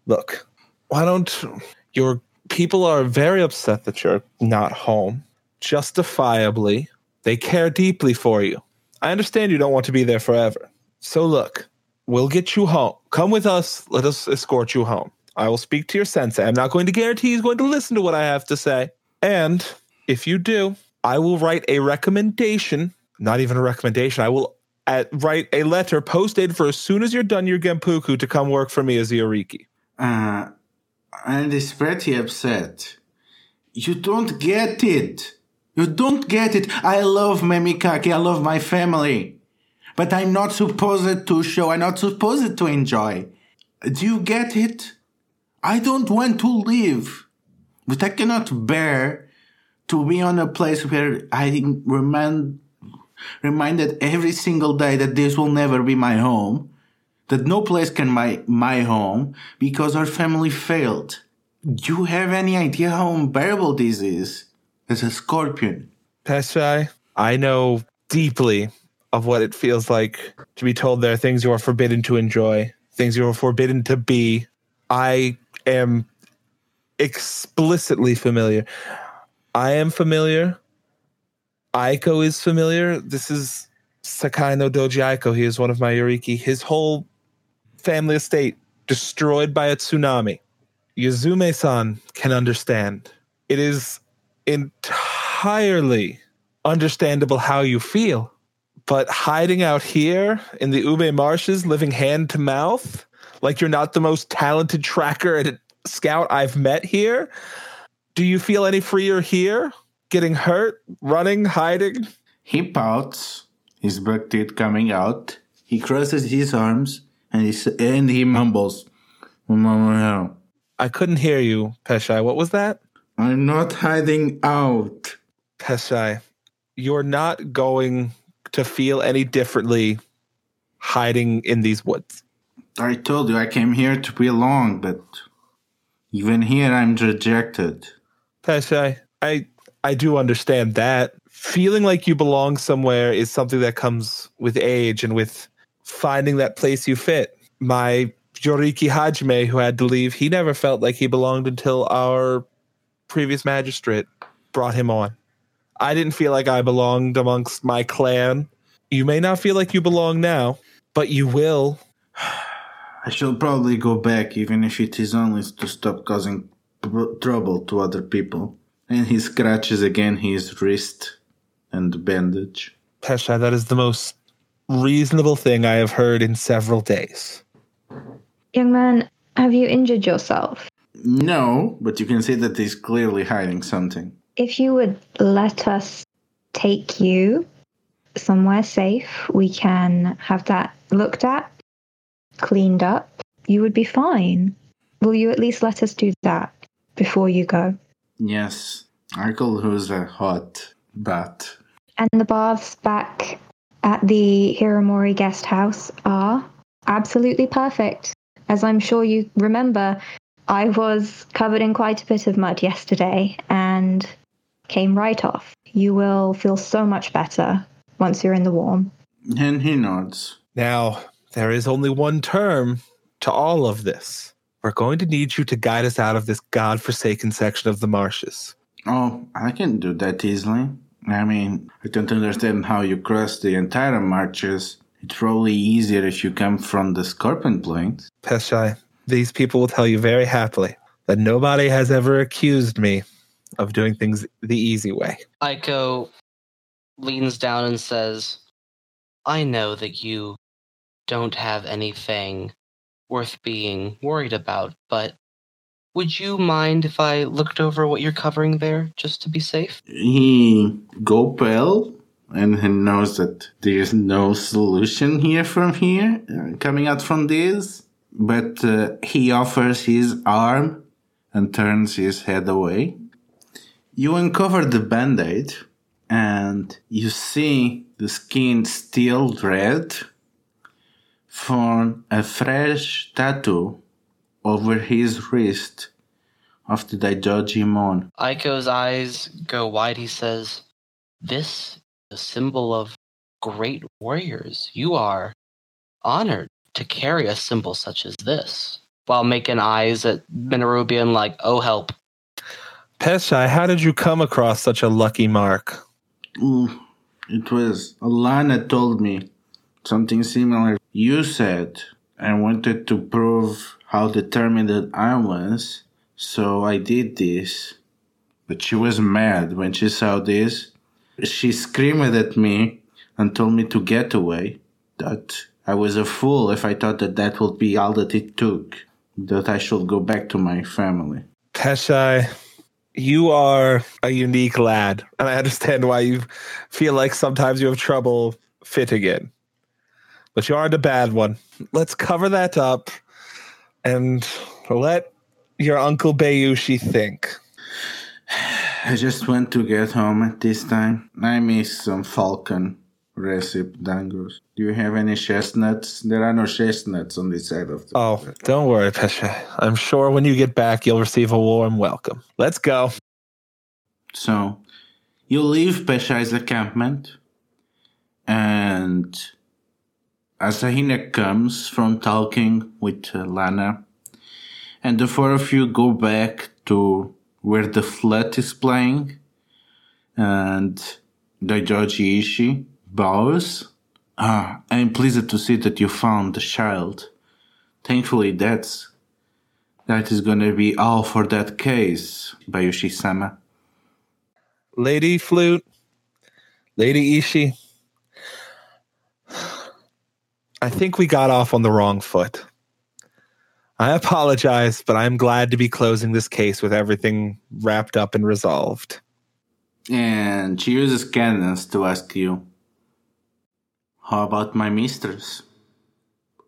look, why don't your people are very upset that you're not home. Justifiably, they care deeply for you. I understand you don't want to be there forever. So look, we'll get you home. Come with us. Let us escort you home. I will speak to your sensei. I'm not going to guarantee he's going to listen to what I have to say. And if you do, I will write a recommendation, not even a recommendation. I will uh, write a letter posted for as soon as you're done your gempukku to come work for me as Yoriki. Uh, and is pretty upset. You don't get it. You don't get it. I love Memikaki. I love my family. But I'm not supposed to show. I'm not supposed to enjoy. Do you get it? I don't want to live. But I cannot bear to be on a place where I remind, reminded every single day that this will never be my home. That no place can my my home because our family failed. Do you have any idea how unbearable this is? As a scorpion. Peshai, I know deeply of what it feels like to be told there are things you are forbidden to enjoy, things you are forbidden to be. I am explicitly familiar. I am familiar. Aiko is familiar. This is Sakai no Doji Aiko. He is one of my Yoriki. His whole family estate destroyed by a tsunami. Yuzume san can understand. It is entirely understandable how you feel. But hiding out here in the Uebe marshes, living hand to mouth, like you're not the most talented tracker and scout I've met here, do you feel any freer here? Getting hurt, running, hiding? He pouts, his buck teeth coming out. He crosses his arms and he, and he mumbles, I couldn't hear you, Peshai. What was that? Not hiding out. Peshai, you're not going to feel any differently hiding in these woods. I told you I came here to belong, but even here I'm rejected. Peshai, I I do understand that. Feeling like you belong somewhere is something that comes with age and with finding that place you fit. My Yoriki Hajime, who had to leave, he never felt like he belonged until our previous magistrate brought him on. I didn't feel like I belonged amongst my clan. You may not feel like you belong now, but you will. [sighs] I shall probably go back, even if it is only to stop causing pr- trouble to other people. And he scratches again his wrist and bandage. Pesha, that is the most reasonable thing I have heard in several days. Young man, have you injured yourself? No, but you can see that he's clearly hiding something. If you would let us take you somewhere safe, we can have that looked at, cleaned up. You would be fine. Will you at least let us do that before you go? Yes, I call who's a hot bat. And the baths back at the Hiramori guest house are absolutely perfect. As I'm sure you remember, I was covered in quite a bit of mud yesterday and came right off. You will feel so much better once you're in the warm. And he nods. Now, there is only one term to all of this. We're going to need you to guide us out of this god-forsaken section of the marshes. Oh, I can do that easily. I mean, I don't understand how you cross the entire marches. It's probably easier if you come from the Scorpion Plains. Peshai, these people will tell you very happily that nobody has ever accused me of doing things the easy way. Aiko leans down and says, I know that you don't have anything worth being worried about, but would you mind if I looked over what you're covering there just to be safe? He go pale and he knows that there is no solution here from here uh, coming out from this. But uh, he offers his arm and turns his head away. You uncover the band-aid and you see the skin still red from a fresh tattoo over his wrist of the Daijojimon. Aiko's eyes go wide. He says, This is a symbol of great warriors. You are honored to carry a symbol such as this. While making eyes at Minarubian like, oh help. Peshai, how did you come across such a lucky mark? Ooh, it was Alana told me something similar. You said I wanted to prove how determined I was, so I did this. But she was mad when she saw this. She screamed at me and told me to get away. That I was a fool if I thought that that would be all that it took. That I should go back to my family. Peshai, you are a unique lad, and I understand why you feel like sometimes you have trouble fitting in. But you aren't a bad one. Let's cover that up and let your Uncle Bayushi think. [sighs] I just want to get home at this time. I miss some falcon recipe dangos. Do you have any chestnuts? There are no chestnuts on this side of the. Oh, don't worry, Peshai. I'm sure when you get back, you'll receive a warm welcome. Let's go. So, you leave Peshai's encampment, and Asahina comes from talking with uh, Lana, and the four of you go back to where the flat is playing, and Daidoji Ishii bows. Ah, I'm pleased to see that you found the child. Thankfully, that's that is gonna be all for that case, Bayushi-sama. Lady Flute, Lady Ishi, I think we got off on the wrong foot. I apologize, but I'm glad to be closing this case with everything wrapped up and resolved. And she uses Cadence to ask you, How about my mistress?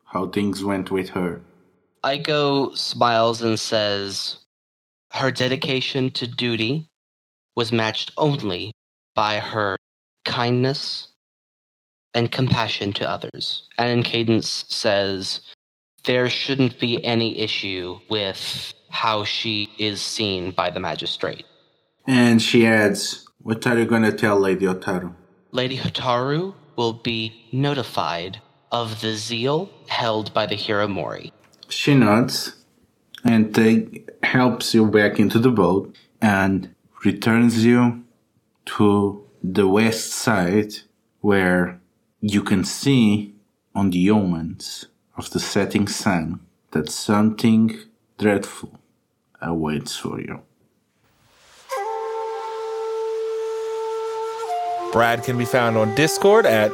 How things went with her? Aiko smiles and says, Her dedication to duty was matched only by her kindness and compassion to others. And Cadence says, There shouldn't be any issue with how she is seen by the magistrate. And she adds, What are you gonna tell Lady Hotaru? Lady Hotaru will be notified of the zeal held by the Hiramori. She nods and take, helps you back into the boat and returns you to the west side where you can see on the omens of the setting sun that something dreadful awaits for you. Brad can be found on Discord at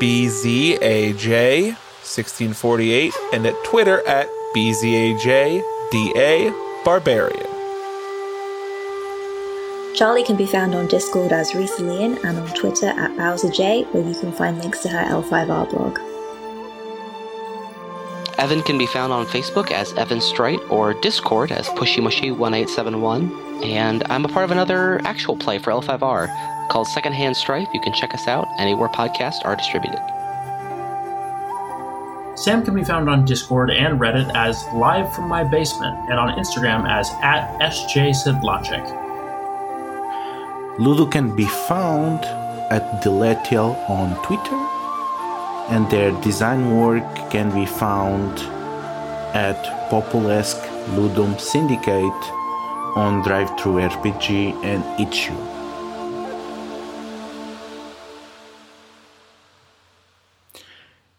BZAJ1648 and at Twitter at BZAJDA Barbarian. Charlie can be found on Discord as Risa Leon and on Twitter at BowserJ, where you can find links to her L5R blog. Evan can be found on Facebook as Evan Strite or Discord as PushyMushy1871. And I'm a part of another actual play for L5R called Secondhand Strife. You can check us out anywhere podcasts are distributed. Sam can be found on Discord and Reddit as Live from My Basement and on Instagram as at SJSidlacek. Ludo can be found at Deletial on Twitter, and their design work can be found at Populesque Ludum Syndicate on Drive Thru RPG and Itch.io.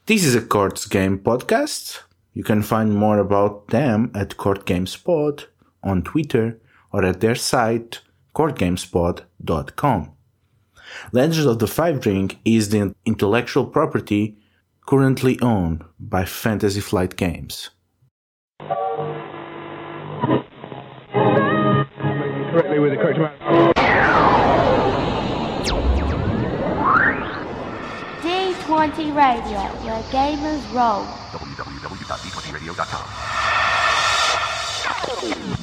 This is a Court Games podcast. You can find more about them at Court Games Pod on Twitter or at their site courtgamespod.com. Legends of the Five Ring is the intellectual property currently owned by Fantasy Flight Games. Correctly with the correct. D20 Radio, where gamers roll. www.d20radio.com.